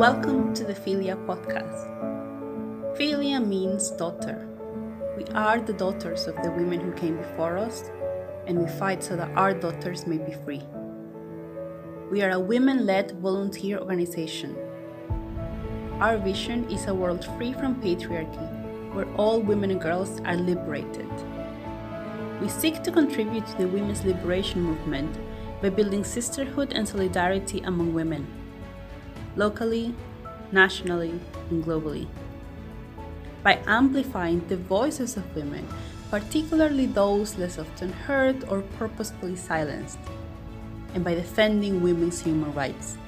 Welcome to the Filia podcast. Filia means daughter. We are the daughters of the women who came before us, and we fight so that our daughters may be free. We are a women led volunteer organization. Our vision is a world free from patriarchy, where all women and girls are liberated. We seek to contribute to the women's liberation movement by building sisterhood and solidarity among women locally, nationally, and globally. By amplifying the voices of women, particularly those less often heard or purposefully silenced, and by defending women's human rights.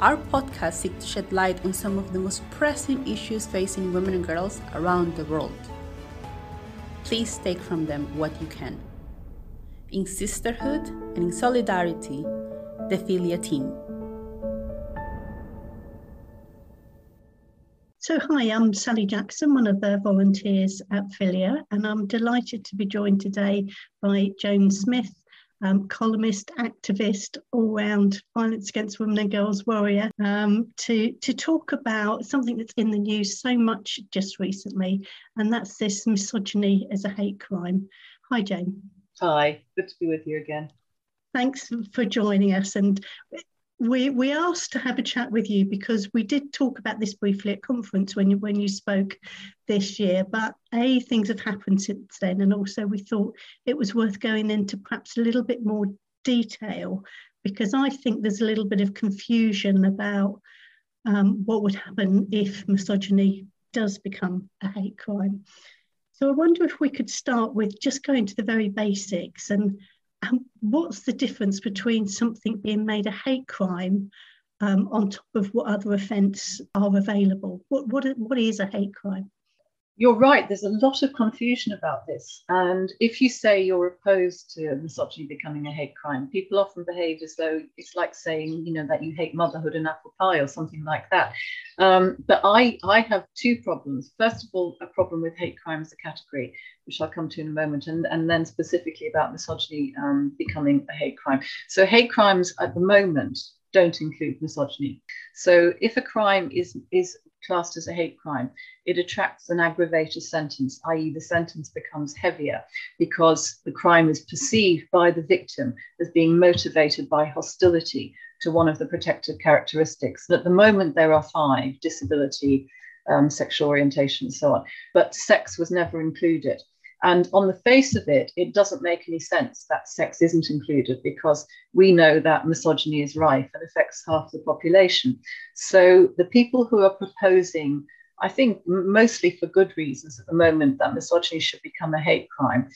Our podcast seeks to shed light on some of the most pressing issues facing women and girls around the world. Please take from them what you can. In sisterhood and in solidarity, the Filia team. So, hi, I'm Sally Jackson, one of the volunteers at Filia, and I'm delighted to be joined today by Joan Smith, um, columnist, activist, all round violence against women and girls warrior, um, to, to talk about something that's in the news so much just recently, and that's this misogyny as a hate crime. Hi, Jane. Hi, good to be with you again. Thanks for joining us. And we we asked to have a chat with you because we did talk about this briefly at conference when you when you spoke this year but a things have happened since then and also we thought it was worth going into perhaps a little bit more detail because I think there's a little bit of confusion about um, what would happen if misogyny does become a hate crime. So I wonder if we could start with just going to the very basics and and what's the difference between something being made a hate crime um, on top of what other offence are available? What, what, what is a hate crime? You're right, there's a lot of confusion about this. And if you say you're opposed to misogyny becoming a hate crime, people often behave as though it's like saying, you know, that you hate motherhood and apple pie or something like that. Um, but I, I have two problems. First of all, a problem with hate crime as a category, which I'll come to in a moment, and, and then specifically about misogyny um, becoming a hate crime. So, hate crimes at the moment don't include misogyny. So, if a crime is, is classed as a hate crime, it attracts an aggravated sentence, i.e., the sentence becomes heavier because the crime is perceived by the victim as being motivated by hostility to one of the protected characteristics. And at the moment, there are five disability, um, sexual orientation, and so on, but sex was never included. And on the face of it, it doesn't make any sense that sex isn't included because we know that misogyny is rife and affects half the population. So the people who are proposing, I think mostly for good reasons at the moment, that misogyny should become a hate crime,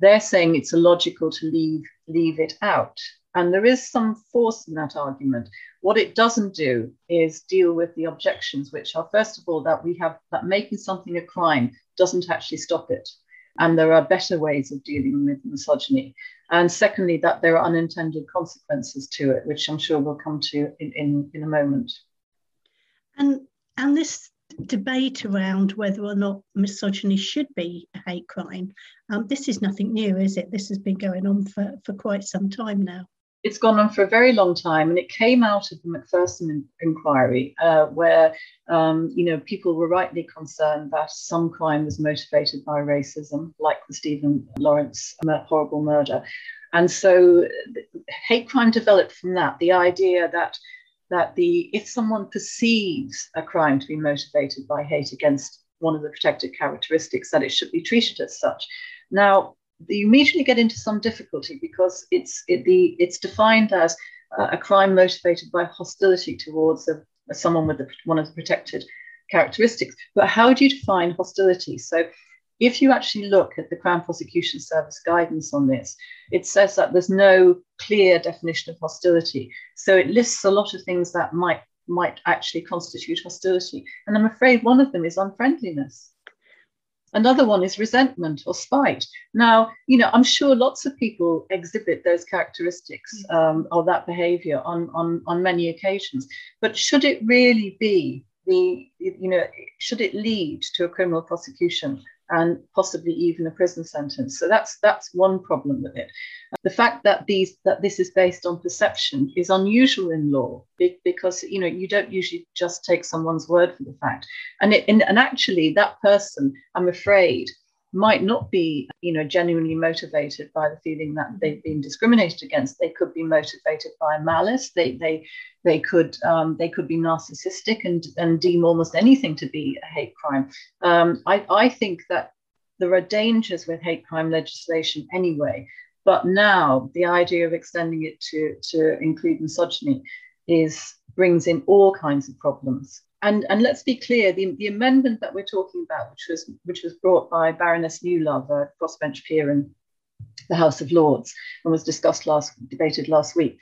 they're saying it's illogical to leave, leave it out. And there is some force in that argument. What it doesn't do is deal with the objections, which are, first of all, that we have that making something a crime doesn't actually stop it and there are better ways of dealing with misogyny. And secondly, that there are unintended consequences to it, which I'm sure we'll come to in, in, in a moment. And, and this debate around whether or not misogyny should be a hate crime, um, this is nothing new, is it? This has been going on for, for quite some time now it's gone on for a very long time, and it came out of the Macpherson inquiry, uh, where um, you know people were rightly concerned that some crime was motivated by racism, like the Stephen Lawrence horrible murder, and so hate crime developed from that. The idea that that the if someone perceives a crime to be motivated by hate against one of the protected characteristics, that it should be treated as such. Now, you immediately get into some difficulty because it's it, the it's defined as uh, a crime motivated by hostility towards a, someone with the, one of the protected characteristics. But how do you define hostility? So if you actually look at the Crown Prosecution Service guidance on this, it says that there's no clear definition of hostility. So it lists a lot of things that might might actually constitute hostility. And I'm afraid one of them is unfriendliness. Another one is resentment or spite. Now, you know, I'm sure lots of people exhibit those characteristics mm. um, or that behavior on, on, on many occasions. But should it really be the, you know, should it lead to a criminal prosecution and possibly even a prison sentence. So that's that's one problem with it. The fact that these that this is based on perception is unusual in law because you know you don't usually just take someone's word for the fact. And it, and, and actually that person, I'm afraid, might not be you know genuinely motivated by the feeling that they've been discriminated against. They could be motivated by malice. They they they could um, they could be narcissistic and and deem almost anything to be a hate crime. Um, I, I think that there are dangers with hate crime legislation anyway but now the idea of extending it to to include misogyny is brings in all kinds of problems and and let's be clear, the, the amendment that we're talking about, which was which was brought by Baroness Newlove, a crossbench peer in the House of Lords, and was discussed last debated last week.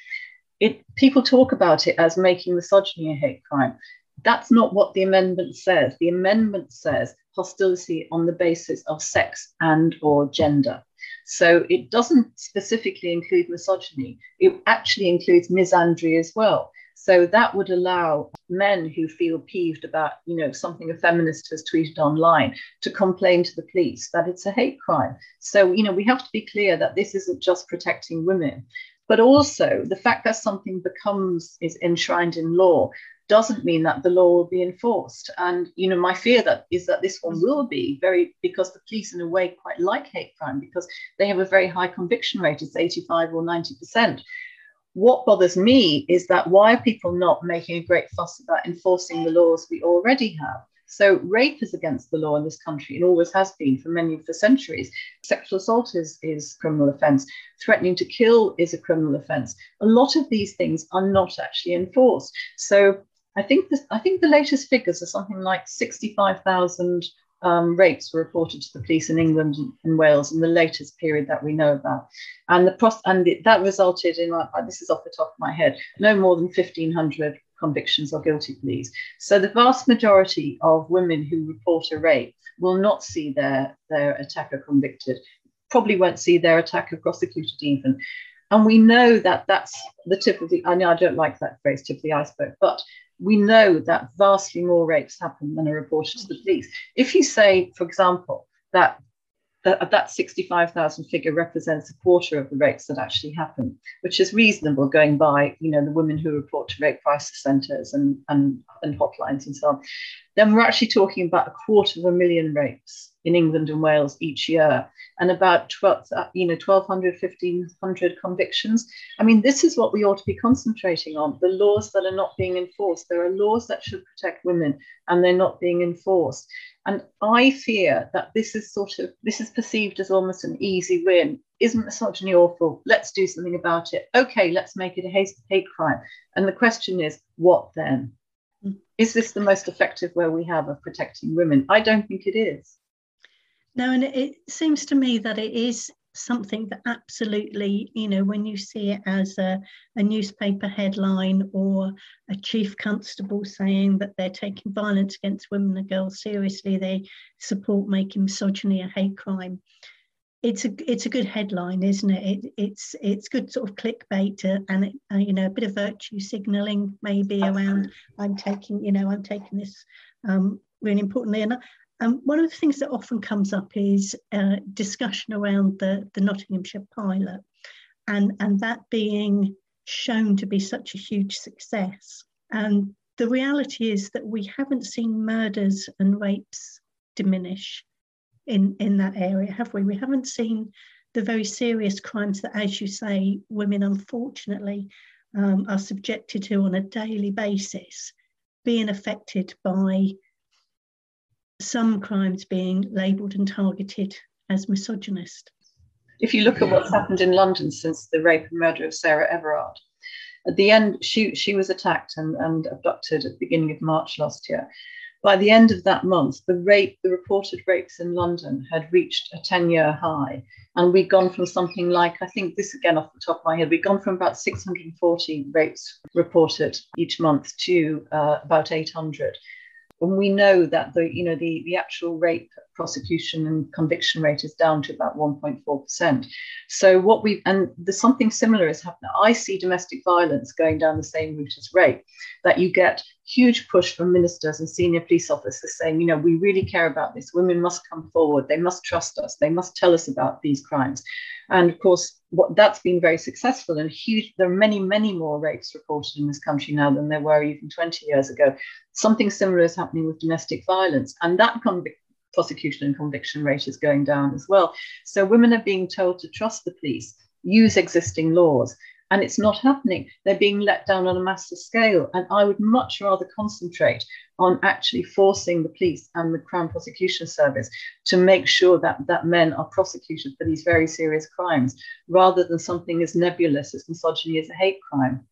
It people talk about it as making misogyny a hate crime. That's not what the amendment says. The amendment says hostility on the basis of sex and or gender. So it doesn't specifically include misogyny. It actually includes misandry as well. So that would allow men who feel peeved about, you know, something a feminist has tweeted online to complain to the police that it's a hate crime. So, you know, we have to be clear that this isn't just protecting women, but also the fact that something becomes is enshrined in law doesn't mean that the law will be enforced. And you know, my fear that is that this one will be very because the police, in a way, quite like hate crime because they have a very high conviction rate. It's 85 or 90 percent what bothers me is that why are people not making a great fuss about enforcing the laws we already have? So, rape is against the law in this country and always has been for many of the centuries. Sexual assault is, is criminal offence. Threatening to kill is a criminal offence. A lot of these things are not actually enforced. So, I think this, I think the latest figures are something like 65,000 um, rapes were reported to the police in England and Wales in the latest period that we know about. And, the pros- and the, that resulted in, uh, this is off the top of my head, no more than 1,500 convictions or guilty pleas. So the vast majority of women who report a rape will not see their, their attacker convicted, probably won't see their attacker prosecuted even. And we know that that's the tip of the, I know I don't like that phrase, tip of the iceberg, but we know that vastly more rapes happen than are reported to the police. If you say, for example, that that, that 65,000 figure represents a quarter of the rapes that actually happen, which is reasonable going by, you know, the women who report to rape crisis centres and, and, and hotlines and so on, then we're actually talking about a quarter of a million rapes in England and Wales each year, and about 12, uh, you know, 1,200, 1,500 convictions. I mean, this is what we ought to be concentrating on, the laws that are not being enforced. There are laws that should protect women, and they're not being enforced. And I fear that this is sort of, this is perceived as almost an easy win. Isn't misogyny awful? Let's do something about it. Okay, let's make it a hate, hate crime. And the question is, what then? Mm. Is this the most effective way we have of protecting women? I don't think it is. No, and it seems to me that it is something that absolutely, you know, when you see it as a, a newspaper headline or a chief constable saying that they're taking violence against women and girls seriously, they support making misogyny a hate crime. It's a it's a good headline, isn't it? it it's it's good sort of clickbait to, and it, uh, you know a bit of virtue signalling maybe around I'm taking you know I'm taking this um, really importantly and um, one of the things that often comes up is uh, discussion around the, the Nottinghamshire pilot and, and that being shown to be such a huge success. And the reality is that we haven't seen murders and rapes diminish in, in that area, have we? We haven't seen the very serious crimes that, as you say, women unfortunately um, are subjected to on a daily basis being affected by some crimes being labelled and targeted as misogynist. If you look at what's happened in London since the rape and murder of Sarah Everard, at the end, she, she was attacked and, and abducted at the beginning of March last year. By the end of that month, the rape, the reported rapes in London had reached a 10 year high. And we'd gone from something like, I think this again off the top of my head, we'd gone from about 640 rapes reported each month to uh, about 800 and we know that the you know the the actual rape prosecution and conviction rate is down to about 1.4%. So what we and there's something similar is happening. I see domestic violence going down the same route as rape, that you get huge push from ministers and senior police officers saying, you know, we really care about this. Women must come forward. They must trust us. They must tell us about these crimes. And of course, what that's been very successful and huge. There are many, many more rapes reported in this country now than there were even 20 years ago. Something similar is happening with domestic violence, and that convict prosecution and conviction rate is going down as well. So women are being told to trust the police, use existing laws, and it's not happening. They're being let down on a massive scale. And I would much rather concentrate on actually forcing the police and the Crown Prosecution Service to make sure that, that men are prosecuted for these very serious crimes rather than something as nebulous as misogyny as a hate crime.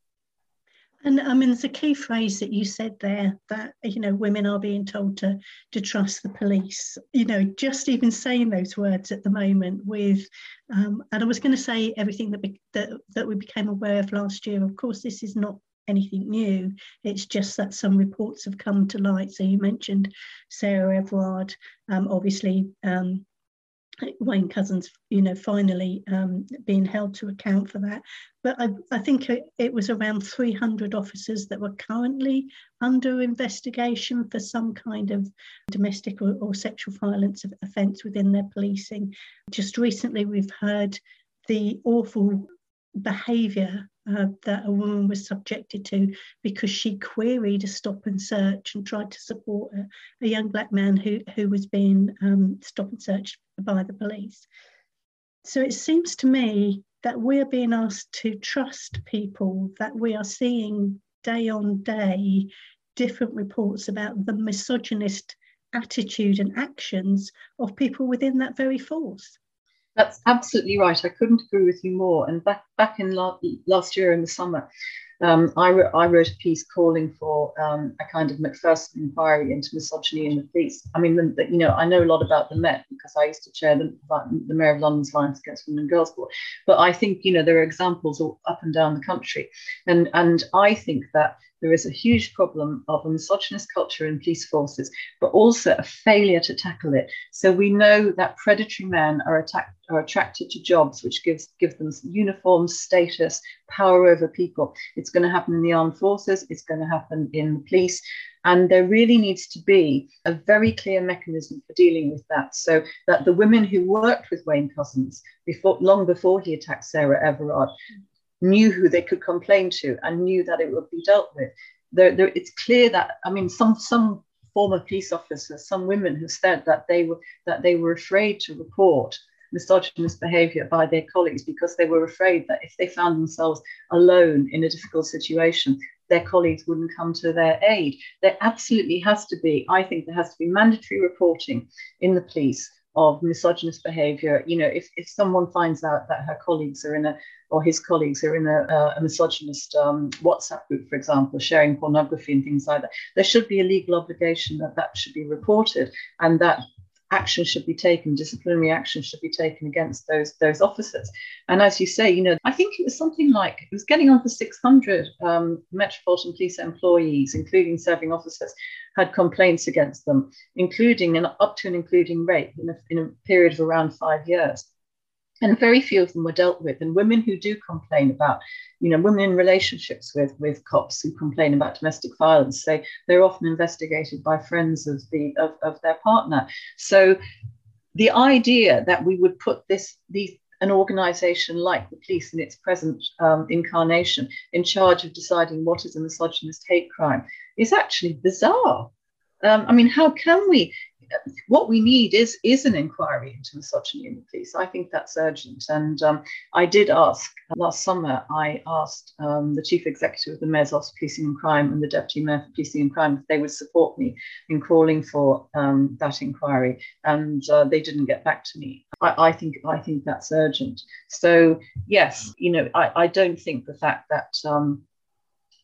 And I mean, there's a key phrase that you said there that, you know, women are being told to, to trust the police. You know, just even saying those words at the moment with, um, and I was going to say everything that, be, that, that we became aware of last year. Of course, this is not anything new. It's just that some reports have come to light. So you mentioned Sarah Everard, um, obviously um, Wayne Couzens, you know, finally um, being held to account for that. But I, I think it, was around 300 officers that were currently under investigation for some kind of domestic or, or sexual violence offence within their policing. Just recently, we've heard the awful behaviour uh, that a woman was subjected to because she queried a stop and search and tried to support a, a young black man who, who was being um, stop and searched by the police. So it seems to me that we're being asked to trust people, that we are seeing day on day different reports about the misogynist attitude and actions of people within that very force. That's absolutely right. I couldn't agree with you more. And back back in la- last year in the summer, um, I, I, wrote a piece calling for um, a kind of Macpherson inquiry into misogyny in the police. I mean, the, the, you know, I know a lot about the Met because I used to chair the, the Mayor of London's Violence Against Women and Girls Board. But I think, you know, there are examples all up and down the country. And, and I think that there is a huge problem of a misogynist culture in police forces, but also a failure to tackle it. So we know that predatory men are, attacked, are attracted to jobs which gives give them uniform status, power over people. It's going to happen in the armed forces. It's going to happen in the police. And there really needs to be a very clear mechanism for dealing with that. So that the women who worked with Wayne Couzens before, long before he attacked Sarah Everard, knew who they could complain to and knew that it would be dealt with. There, there, it's clear that I mean some some former police officers, some women have said that they were that they were afraid to report misogynist behavior by their colleagues because they were afraid that if they found themselves alone in a difficult situation, their colleagues wouldn't come to their aid. There absolutely has to be, I think, there has to be mandatory reporting in the police of misogynist behavior. You know, if, if someone finds out that her colleagues are in a, or his colleagues are in a, a misogynist um, WhatsApp group, for example, sharing pornography and things like that, there should be a legal obligation that that should be reported and that action should be taken, disciplinary action should be taken against those those officers. And as you say, you know, I think it was something like it was getting on for 600 um, Metropolitan Police employees, including serving officers, had complaints against them, including and up to and including rape in a, in a period of around five years and very few of them were dealt with. And women who do complain about, you know, women in relationships with with cops who complain about domestic violence, say they're often investigated by friends of the of, of their partner. So the idea that we would put this an organization like the police in its present um, incarnation in charge of deciding what is a misogynist hate crime is actually bizarre. Um, I mean, how can we? What we need is is an inquiry into misogyny in the police. I think that's urgent. And um, I did ask last summer. I asked um, the chief executive of the Mayor's Office of Policing and Crime and the deputy mayor for Policing and Crime if they would support me in calling for um, that inquiry, and uh, they didn't get back to me. I, I, think I think that's urgent. So yes, you know, I, I don't think the fact that um,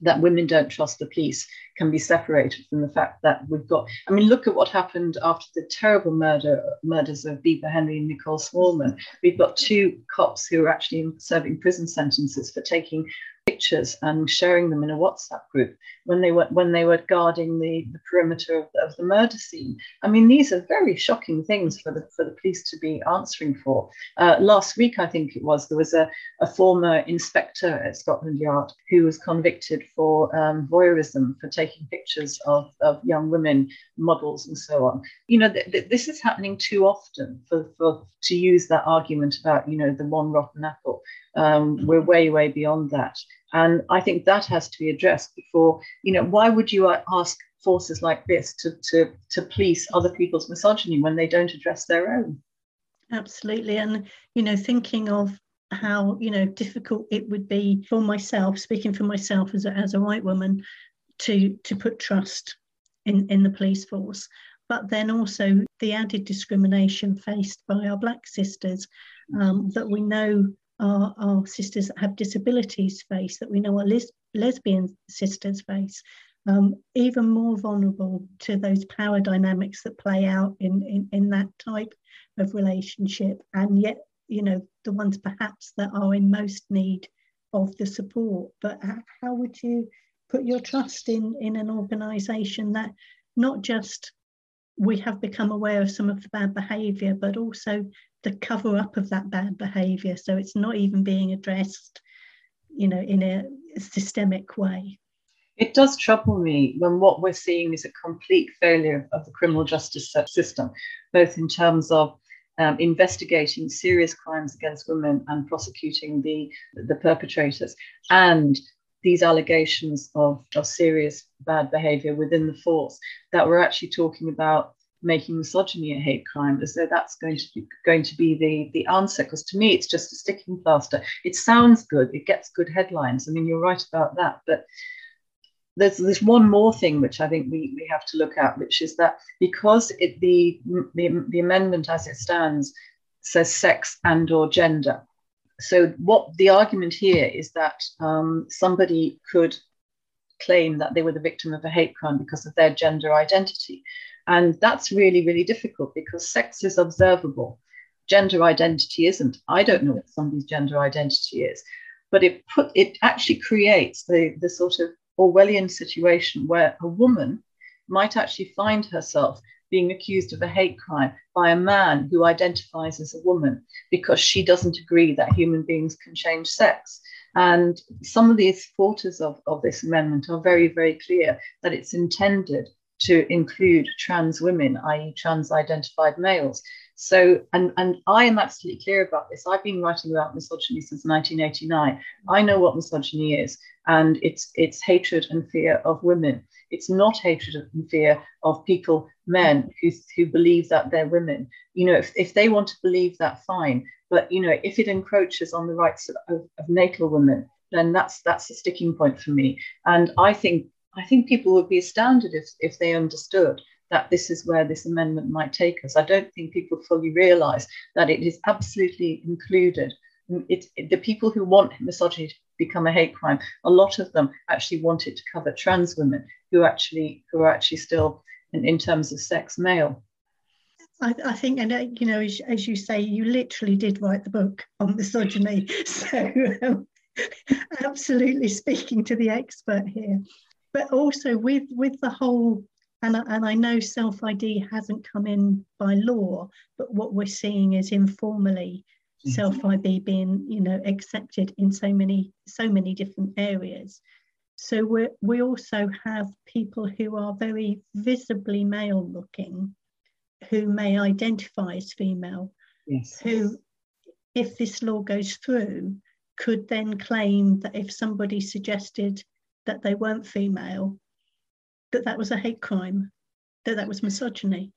that women don't trust the police can be separated from the fact that we've got. I mean, look at what happened after the terrible murder murders of Bibaa Henry and Nicole Smallman. We've got two cops who are actually serving prison sentences for taking pictures and sharing them in a WhatsApp group when they were when they were guarding the, the perimeter of the, of the murder scene. I mean, these are very shocking things for the for the police to be answering for. Uh, last week, I think it was, there was a, a former inspector at Scotland Yard who was convicted for um, voyeurism for taking pictures of, of young women, models, and so on. You know, th- th- this is happening too often for, for to use that argument about you know the one rotten apple. Um, we're way way beyond that. And I think that has to be addressed before, you know, why would you ask forces like this to, to, to police other people's misogyny when they don't address their own? Absolutely. And, you know, thinking of how, you know, difficult it would be for myself, speaking for myself as a, as a white woman, to, to put trust in, in the police force. But then also the added discrimination faced by our black sisters um, that we know our, our sisters that have disabilities face, that we know our les- lesbian sisters face, um, even more vulnerable to those power dynamics that play out in, in, in that type of relationship. And yet, you know, the ones perhaps that are in most need of the support. But how would you put your trust in, in an organisation that not just we have become aware of some of the bad behaviour, but also the cover up of that bad behavior so it's not even being addressed you know in a systemic way. It does trouble me when what we're seeing is a complete failure of the criminal justice system both in terms of um, investigating serious crimes against women and prosecuting the the perpetrators and these allegations of, of serious bad behavior within the force that we're actually talking about making misogyny a hate crime as though that's going to be going to be the the answer. Because to me it's just a sticking plaster. It sounds good. It gets good headlines. I mean you're right about that. But there's there's one more thing which I think we, we have to look at, which is that because it, the, the the amendment as it stands says sex and or gender. So what the argument here is that um, somebody could claim that they were the victim of a hate crime because of their gender identity. And that's really, really difficult because sex is observable. Gender identity isn't. I don't know what somebody's gender identity is, but it put it actually creates the, the sort of Orwellian situation where a woman might actually find herself being accused of a hate crime by a man who identifies as a woman because she doesn't agree that human beings can change sex. And some of the supporters of, of this amendment are very, very clear that it's intended to include trans women, i.e., trans identified males. So, and, and I am absolutely clear about this. I've been writing about misogyny since 1989. Mm-hmm. I know what misogyny is, and it's, it's hatred and fear of women. It's not hatred and fear of people, men mm-hmm. who, who believe that they're women. You know, if, if they want to believe that, fine. But, you know, if it encroaches on the rights of, of, of natal women, then that's that's a sticking point for me. And I think I think people would be astounded if, if they understood that this is where this amendment might take us. I don't think people fully realize that it is absolutely included. It, it, the people who want misogyny to become a hate crime, a lot of them actually want it to cover trans women who actually who are actually still, in, in terms of sex, male. I, I, think, and uh, you know, as, as, you say, you literally did write the book on misogyny. So, um, absolutely speaking to the expert here but also with with the whole and I, and I know self ID hasn't come in by law, but what we're seeing is informally mm-hmm. self ID being you know accepted in so many so many different areas. So we we also have people who are very visibly male looking, who may identify as female, yes. who, if this law goes through, could then claim that if somebody suggested that they weren't female, that that was a hate crime, that that was misogyny.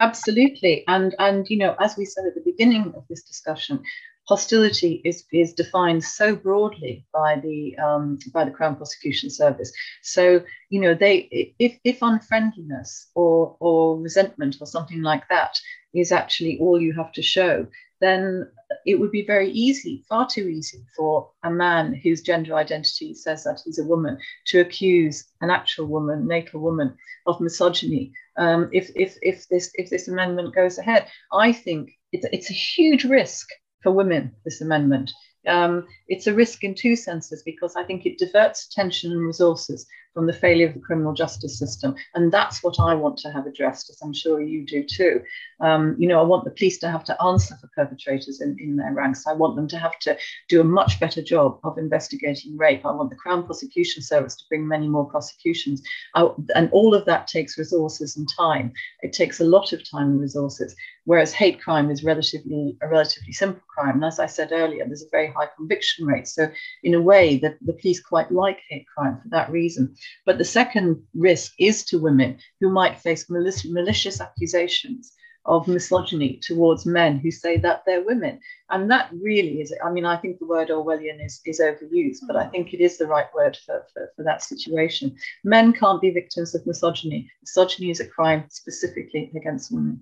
Absolutely, and and you know, as we said at the beginning of this discussion, hostility is is defined so broadly by the um, by the Crown Prosecution Service. So you know, they if if unfriendliness or or resentment or something like that is actually all you have to show, then it would be very easy, far too easy, for a man whose gender identity says that he's a woman to accuse an actual woman, natal woman, of misogyny. Um, if, if, if, this, if this amendment goes ahead, I think it's, it's a huge risk for women, this amendment, Um, it's a risk in two senses because I think it diverts attention and resources from the failure of the criminal justice system. And that's what I want to have addressed, as I'm sure you do too. Um, you know, I want the police to have to answer for perpetrators in, in their ranks. I want them to have to do a much better job of investigating rape. I want the Crown Prosecution Service to bring many more prosecutions. I, and all of that takes resources and time. It takes a lot of time and resources, whereas hate crime is relatively a relatively simple crime. And as I said earlier, there's a very high conviction rate. So in a way, the, the police quite like hate crime for that reason. But the second risk is to women who might face malicious malicious accusations of misogyny towards men who say that they're women. And that really is, I mean, I think the word Orwellian is, is overused, but I think it is the right word for, for, for that situation. Men can't be victims of misogyny. Misogyny is a crime specifically against women.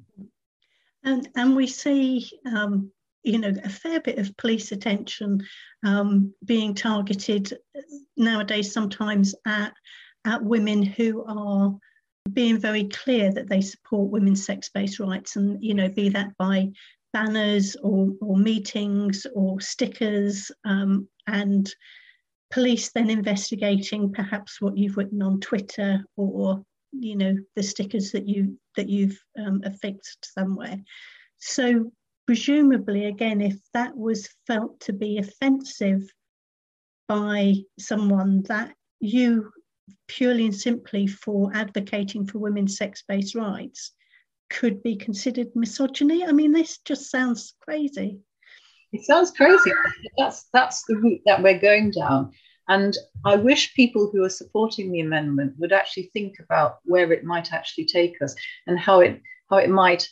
And, and we see um, you know, a fair bit of police attention um, being targeted nowadays, sometimes at, at women who are being very clear that they support women's sex-based rights, and you know, be that by banners or, or meetings or stickers, um, and police then investigating perhaps what you've written on Twitter or you know the stickers that you that you've um, affixed somewhere. So presumably, again, if that was felt to be offensive by someone that you purely and simply for advocating for women's sex based rights could be considered misogyny. I mean, this just sounds crazy. It sounds crazy. That's that's the route that we're going down. And I wish people who are supporting the amendment would actually think about where it might actually take us and how it how it might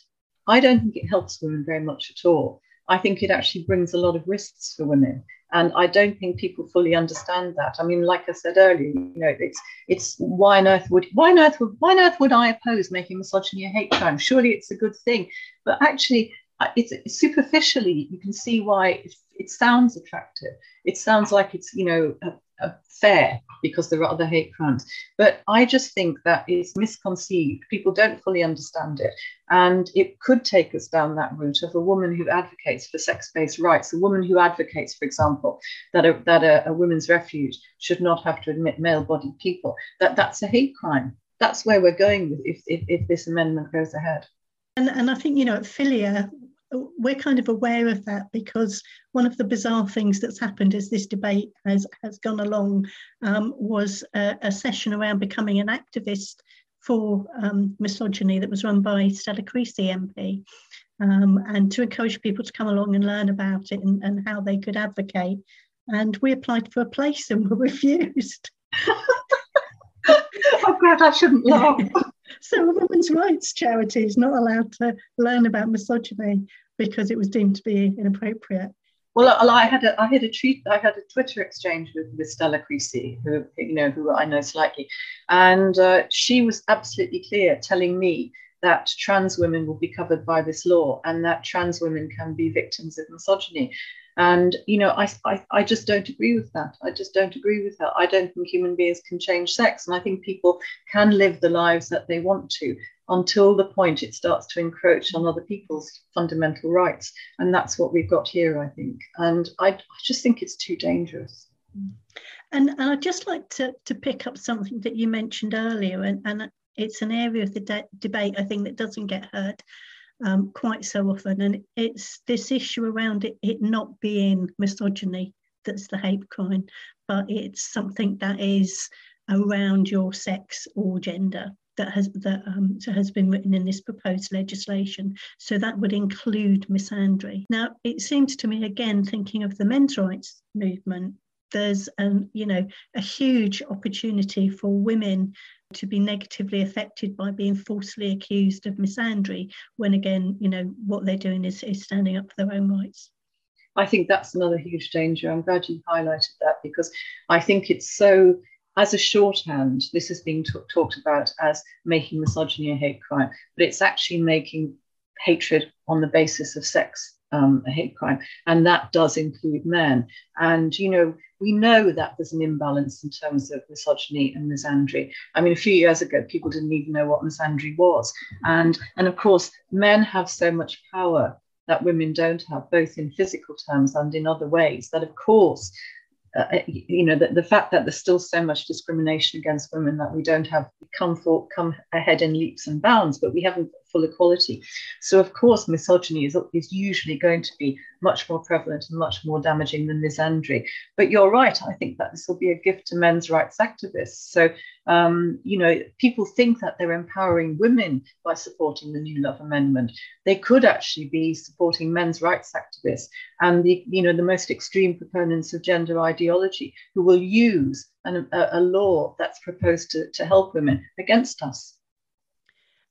I don't think it helps women very much at all. I think it actually brings a lot of risks for women. And I don't think people fully understand that. I mean, like I said earlier, you know, it's it's why on earth would why on earth would why on earth would I oppose making misogyny a hate crime? Surely it's a good thing. But actually, uh, it's superficially you can see why it, it sounds attractive. It sounds like it's you know Uh, fair because there are other hate crimes. But I just think that is misconceived. People don't fully understand it. And it could take us down that route of a woman who advocates for sex based rights, a woman who advocates, for example, that, a, that a, a women's refuge should not have to admit male bodied people, that that's a hate crime. That's where we're going if, if, if this amendment goes ahead. And, and I think, you know, at Filia, we're kind of aware of that because one of the bizarre things that's happened as this debate has, has gone along um, was a, a, session around becoming an activist for um, misogyny that was run by Stella Creasy MP um, and to encourage people to come along and learn about it and, and how they could advocate. And we applied for a place and were refused. I'm glad I shouldn't laugh. so a women's rights charity is not allowed to learn about misogyny because it was deemed to be inappropriate. Well, I had a I had a tweet I had a Twitter exchange with, with Stella Creasy, who you know who I know slightly, and uh, she was absolutely clear, telling me that trans women will be covered by this law and that trans women can be victims of misogyny. And, you know, I, I, I just don't agree with that. I just don't agree with that. I don't think human beings can change sex. And I think people can live the lives that they want to until the point it starts to encroach on other people's fundamental rights. And that's what we've got here, I think. And I, I just think it's too dangerous. And, and I'd just like to, to pick up something that you mentioned earlier, and, and it's an area of the de- debate I think that doesn't get heard um, quite so often. And it's this issue around it, it not being misogyny that's the hate crime, but it's something that is around your sex or gender that has that um, has been written in this proposed legislation. So that would include misandry. Now, it seems to me again, thinking of the men's rights movement, there's um, you know a huge opportunity for women to be negatively affected by being falsely accused of misandry when again you know what they're doing is, is standing up for their own rights. I think that's another huge danger. I'm glad you highlighted that because i think it's so as a shorthand this is being t- talked about as making misogyny a hate crime but it's actually making hatred on the basis of sex um, a hate crime, and that does include men. And you know, we know that there's an imbalance in terms of misogyny and misandry. I mean, a few years ago, people didn't even know what misandry was, and and of course, men have so much power that women don't have, both in physical terms and in other ways. That, of course, uh, uh, you know, the, the fact that there's still so much discrimination against women that we don't have come for come ahead in leaps and bounds, but we haven't full equality. So of course, misogyny is, is usually going to be much more prevalent and much more damaging than misandry. But you're right. I think that this will be a gift to men's rights activists. So um, you know, people think that they're empowering women by supporting the Newlove Amendment. They could actually be supporting men's rights activists and the, you know, the most extreme proponents of gender ideology who will use an, a, a law that's proposed to, to help women against us.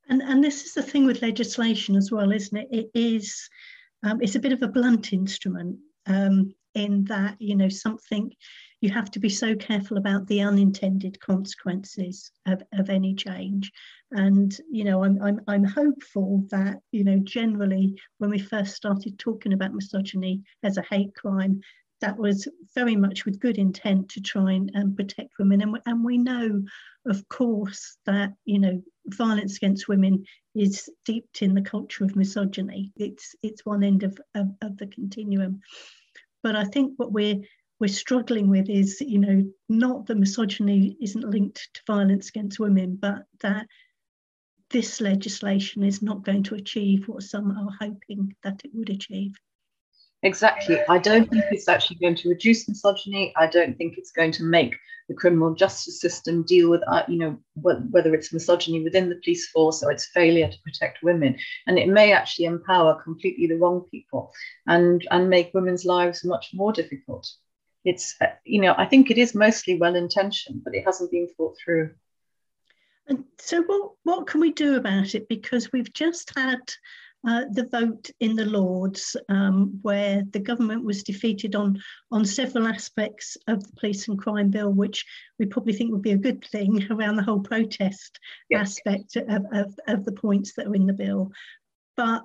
And, and this is the thing with legislation as well, isn't it? It is, um, it's a bit of a blunt instrument um, in that, you know, something you have to be so careful about the unintended consequences of, of any change. And, you know, I'm, I'm, I'm hopeful that, you know, generally when we first started talking about misogyny as a hate crime, that was very much with good intent to try and um, protect women. And, and we know, of course, that, you know, violence against women is steeped in the culture of misogyny. It's, it's one end of, of, of the continuum. But I think what we're we're struggling with is, you know, not that misogyny isn't linked to violence against women, but that this legislation is not going to achieve what some are hoping that it would achieve. Exactly. I don't think it's actually going to reduce misogyny. I don't think it's going to make the criminal justice system deal with, uh, you know, wh- whether it's misogyny within the police force or its failure to protect women. And it may actually empower completely the wrong people and, and make women's lives much more difficult it's uh, you know i think it is mostly well intentioned but it hasn't been thought through and so what what can we do about it because we've just had uh, the vote in the Lords, um, where the government was defeated on on several aspects of the police and crime bill, which we probably think would be a good thing around the whole protest yes. aspect of, of, of the points that are in the bill. But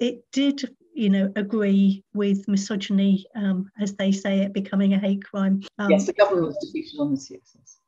it did you know, agree with misogyny, um, as they say it, becoming a hate crime. Um, yes, the government was defeated on this, yes.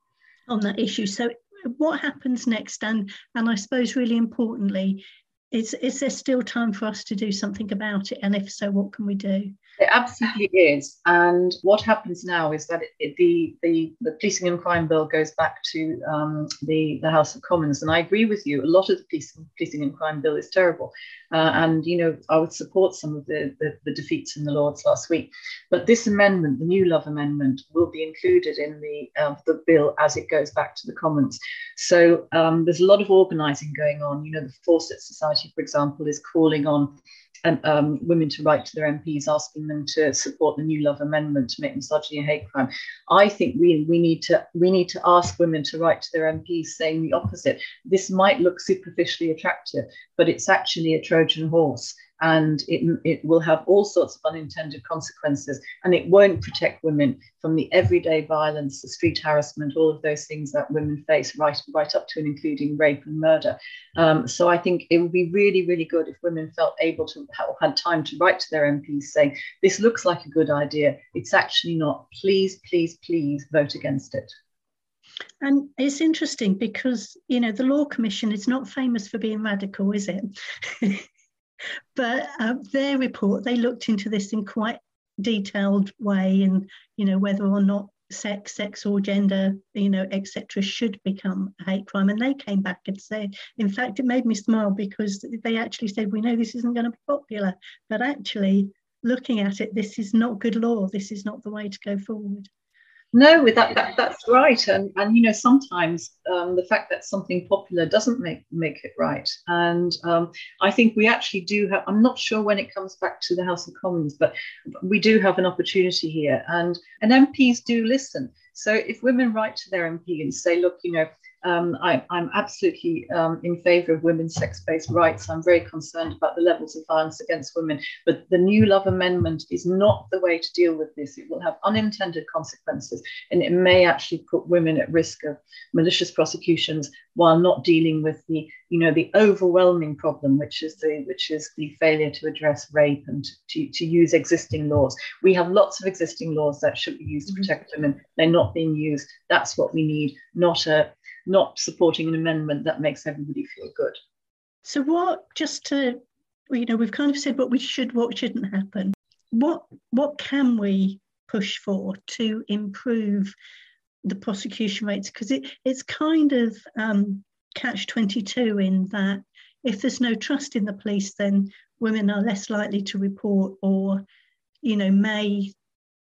On that issue. So, what happens next? And and I suppose really importantly, is is there still time for us to do something about it? And if so, what can we do? It absolutely is. And what happens now is that it, it, the, the, the policing and crime bill goes back to um, the, the House of Commons. And I agree with you. A lot of the policing, policing and crime bill is terrible. Uh, and, you know, I would support some of the, the, the, defeats in the Lords last week. But this amendment, the Newlove Amendment, will be included in the, uh, the bill as it goes back to the Commons. So um, there's a lot of organising going on. You know, the Fawcett Society, for example, is calling on and, um, women to write to their MPs asking them to support the Newlove Amendment to make misogyny a hate crime. I think we, we need to we need to ask women to write to their MPs saying the opposite. This might look superficially attractive, but it's actually a Trojan horse and it, it will have all sorts of unintended consequences and it won't protect women from the everyday violence the street harassment all of those things that women face right right up to and including rape and murder. Um, so i think it would be really really good if women felt able to have had time to write to their mps saying this looks like a good idea. It's actually not. Please please please vote against it. And it's interesting because you know the law commission is not famous for being radical is it but uh, their report, they looked into this in quite detailed way and, you know, whether or not sex, sex or gender, you know, etc., should become a hate crime. And they came back and said, in fact, it made me smile because they actually said, we know this isn't going to be popular, but actually, looking at it, this is not good law. This is not the way to go forward. No, that, that that's right, and and you know sometimes um, the fact that something popular doesn't make make it right, and um, I think we actually do have. I'm not sure when it comes back to the House of Commons, but we do have an opportunity here, and and MPs do listen. So if women write to their MP and say, look, you know, um, I, am absolutely um, in favour of women's sex based rights. I'm very concerned about the levels of violence against women. But the Newlove Amendment is not the way to deal with this. It will have unintended consequences and it may actually put women at risk of malicious prosecutions while not dealing with the you know the overwhelming problem which is the which is the failure to address rape and to, to use existing laws we have lots of existing laws that should be used to mm-hmm. protect women they're not being used that's what we need not a not supporting an amendment that makes everybody feel good. So, what, just to you know, we've kind of said what we should, what shouldn't happen. What what can we push for to improve the prosecution rates? Because it, it's kind of um, catch 22 in that if there's no trust in the police, then women are less likely to report or, you know, may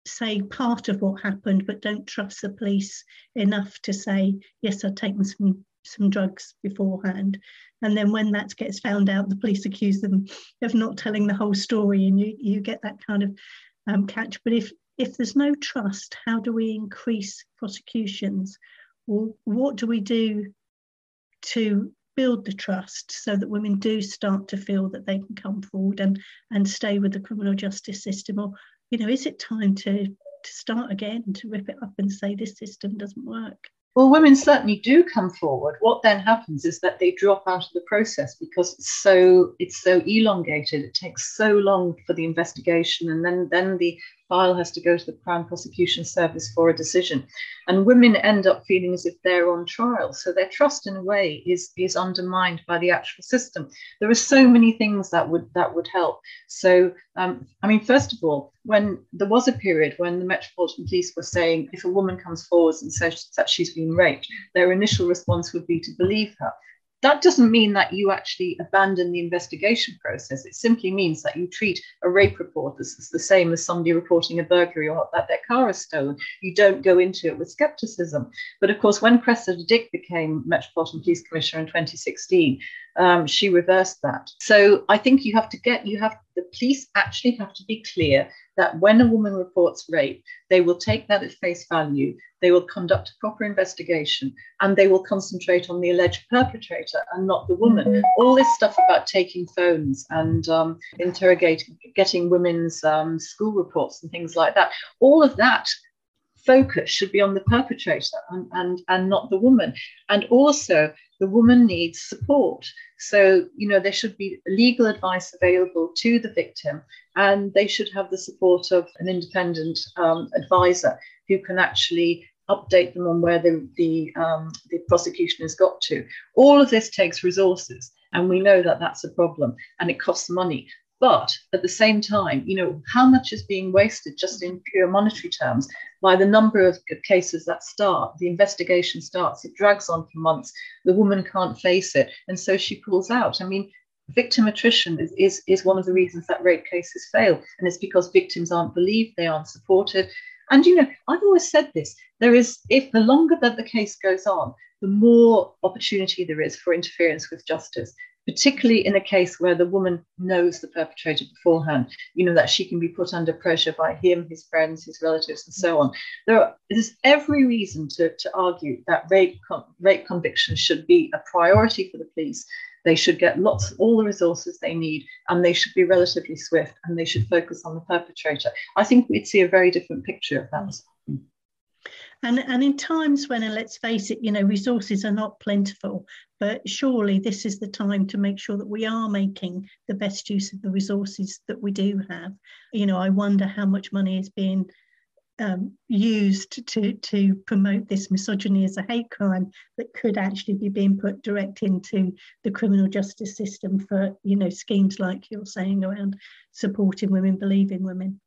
say part of what happened, but don't trust the police enough to say, yes, I've taken some some drugs beforehand. And then when that gets found out, the police accuse them of not telling the whole story, and you, you get that kind of um, catch. But if if there's no trust, how do we increase prosecutions? Or what do we do to build the trust so that women do start to feel that they can come forward and, and stay with the criminal justice system? Or, you know, is it time to, to start again, to rip it up and say this system doesn't work? Well, women certainly do come forward. What then happens is that they drop out of the process because it's so it's so elongated. It takes so long for the investigation, and then then the file has to go to the Crown Prosecution Service for a decision. And women end up feeling as if they're on trial. So their trust in a way is, is undermined by the actual system. There are so many things that would that would help. So um, I mean, first of all, when there was a period when the Metropolitan Police were saying if a woman comes forward and says that she's been raped, their initial response would be to believe her that doesn't mean that you actually abandon the investigation process. It simply means that you treat a rape report as the same as somebody reporting a burglary or that their car is stolen. You don't go into it with skepticism. But of course, when Cressida Dick became Metropolitan Police Commissioner in 2016, um, she reversed that. So I think you have to get, you have, the police actually have to be clear that when a woman reports rape, they will take that at face value, they will conduct a proper investigation, and they will concentrate on the alleged perpetrator and not the woman. Mm-hmm. All this stuff about taking phones and um, interrogating, getting women's um, school reports and things like that, all of that focus should be on the perpetrator and, and, and not the woman. And also, the woman needs support. So, you know, there should be legal advice available to the victim, and they should have the support of an independent um, advisor who can actually update them on where the, the, um, the prosecution has got to. All of this takes resources, and we know that that's a problem and it costs money. But at the same time, you know, how much is being wasted just in pure monetary terms by the number of cases that start? The investigation starts, it drags on for months, the woman can't face it, and so she pulls out. I mean, victim attrition is, is, is one of the reasons that rape cases fail, and it's because victims aren't believed, they aren't supported. And you know, I've always said this there is, if the longer that the case goes on, the more opportunity there is for interference with justice particularly in a case where the woman knows the perpetrator beforehand, you know, that she can be put under pressure by him, his friends, his relatives, and so on. There are, there's every reason to, to argue that rape, rape convictions should be a priority for the police. They should get lots, all the resources they need, and they should be relatively swift, and they should focus on the perpetrator. I think we'd see a very different picture of that. And, and in times when, and let's face it, you know, resources are not plentiful, but surely this is the time to make sure that we are making the best use of the resources that we do have. You know, I wonder how much money is being um, used to, to promote this misogyny as a hate crime that could actually be being put direct into the criminal justice system for, you know, schemes like you're saying around supporting women, believing women.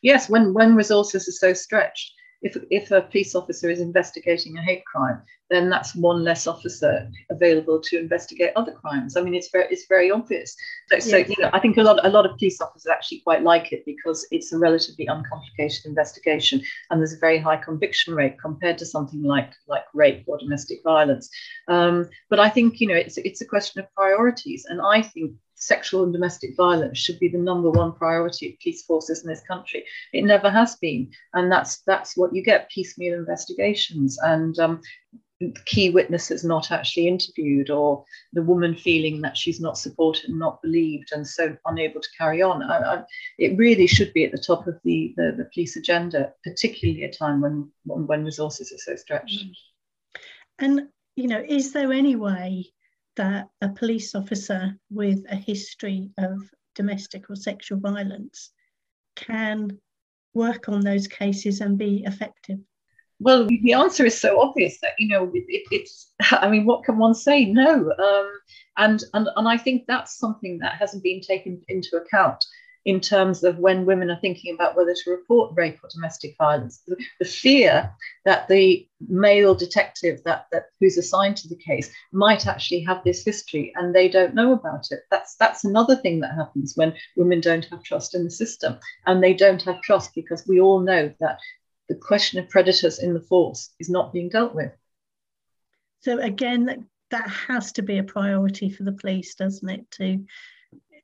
Yes, when, when resources are so stretched if, if a police officer is investigating a hate crime, then that's one less officer available to investigate other crimes. I mean, it's very it's very obvious. So, so you know, I think a lot a lot of police officers actually quite like it because it's a relatively uncomplicated investigation, and there's a very high conviction rate compared to something like like rape or domestic violence. Um, but I think you know it's it's a question of priorities, and I think sexual and domestic violence should be the number one priority of police forces in this country. It never has been, and that's that's what you get: piecemeal investigations and um, key witnesses not actually interviewed, or the woman feeling that she's not supported and not believed, and so unable to carry on. I, I, it really should be at the top of the, the, the police agenda, particularly at a time when when resources are so stretched. And you know, is there any way that a police officer with a history of domestic or sexual violence can work on those cases and be effective? Well, the answer is so obvious that you know it, it's. I mean, what can one say? No, um, and and and I think that's something that hasn't been taken into account in terms of when women are thinking about whether to report rape or domestic violence. The, the fear that the male detective that, that who's assigned to the case might actually have this history and they don't know about it. That's that's another thing that happens when women don't have trust in the system. And they don't have trust because we all know that the question of predators in the force is not being dealt with. So again, that, has to be a priority for the police, doesn't it? To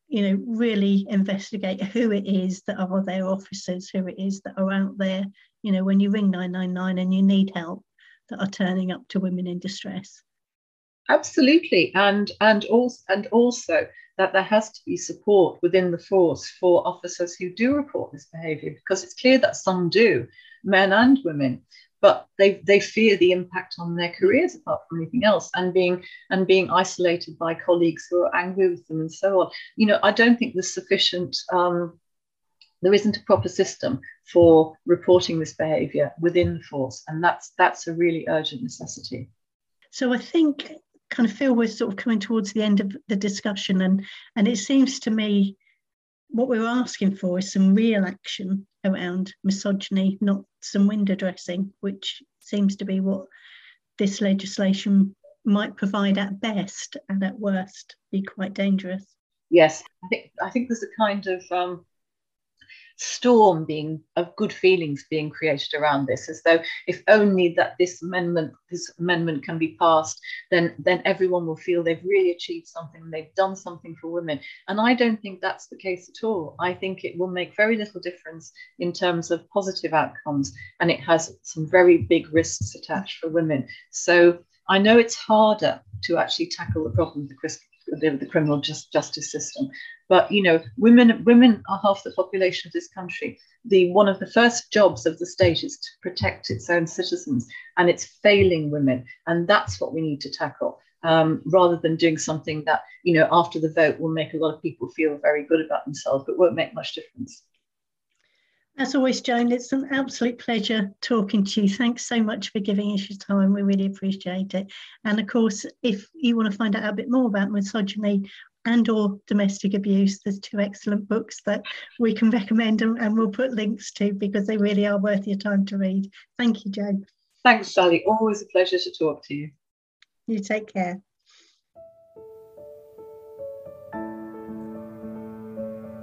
you know, really investigate who it is that are their officers, who it is that are out there, you know, when you ring 999 and you need help that are turning up to women in distress. Absolutely. And and also and also that there has to be support within the force for officers who do report this behaviour because it's clear that some do, men and women but they they fear the impact on their careers apart from anything else and being and being isolated by colleagues who are angry with them and so on. You know i don't think there's sufficient um, there isn't a proper system for reporting this behavior within the force and that's that's a really urgent necessity. So i think kind of feel we're sort of coming towards the end of the discussion and and it seems to me what we're asking for is some real action around misogyny, not some window dressing, which seems to be what this legislation might provide at best and at worst be quite dangerous. Yes, I think I think there's a kind of um, storm being of good feelings being created around this as though if only that this amendment this amendment can be passed then then everyone will feel they've really achieved something they've done something for women. And i don't think that's the case at all. I think it will make very little difference in terms of positive outcomes and it has some very big risks attached for women. So i know it's harder to actually tackle the problem of the the, the criminal just, justice system. But you know, women women are half the population of this country. The one of the first jobs of the state is to protect its own citizens, and it's failing women, and that's what we need to tackle. Um, rather than doing something that you know after the vote will make a lot of people feel very good about themselves, but won't make much difference. As always, Joan, it's an absolute pleasure talking to you. Thanks so much for giving us your time. We really appreciate it. And of course, if you want to find out a bit more about misogyny and or domestic abuse, there's two excellent books that we can recommend and, and we'll put links to because they really are worth your time to read. Thank you, Joan. Thanks, Sally. Always a pleasure to talk to you. You take care.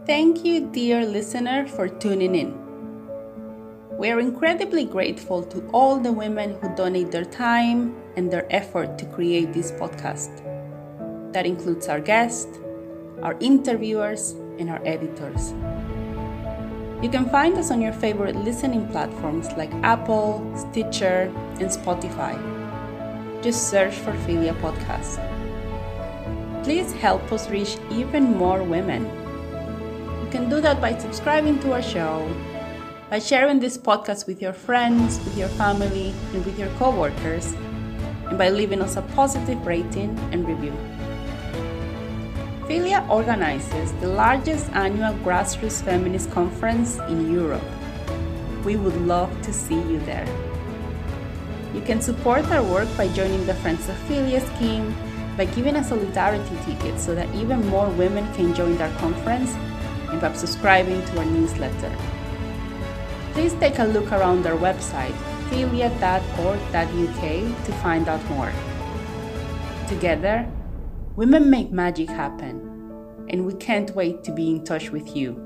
Thank you, dear listener, for tuning in. We are incredibly grateful to all the women who donate their time and their effort to create this podcast. That includes our guests, our interviewers, and our editors. You can find us on your favorite listening platforms like Apple, Stitcher, and Spotify. Just search for Filia Podcast. Please help us reach even more women. You can do that by subscribing to our show by sharing this podcast with your friends, with your family, and with your coworkers, and by leaving us a positive rating and review. Filia organizes the largest annual grassroots feminist conference in Europe. We would love to see you there. You can support our work by joining the Friends of Filia scheme, by giving a solidarity ticket so that even more women can join our conference, and by subscribing to our newsletter please take a look around our website, filia.org.uk, to find out more. Together, women make magic happen, and we can't wait to be in touch with you.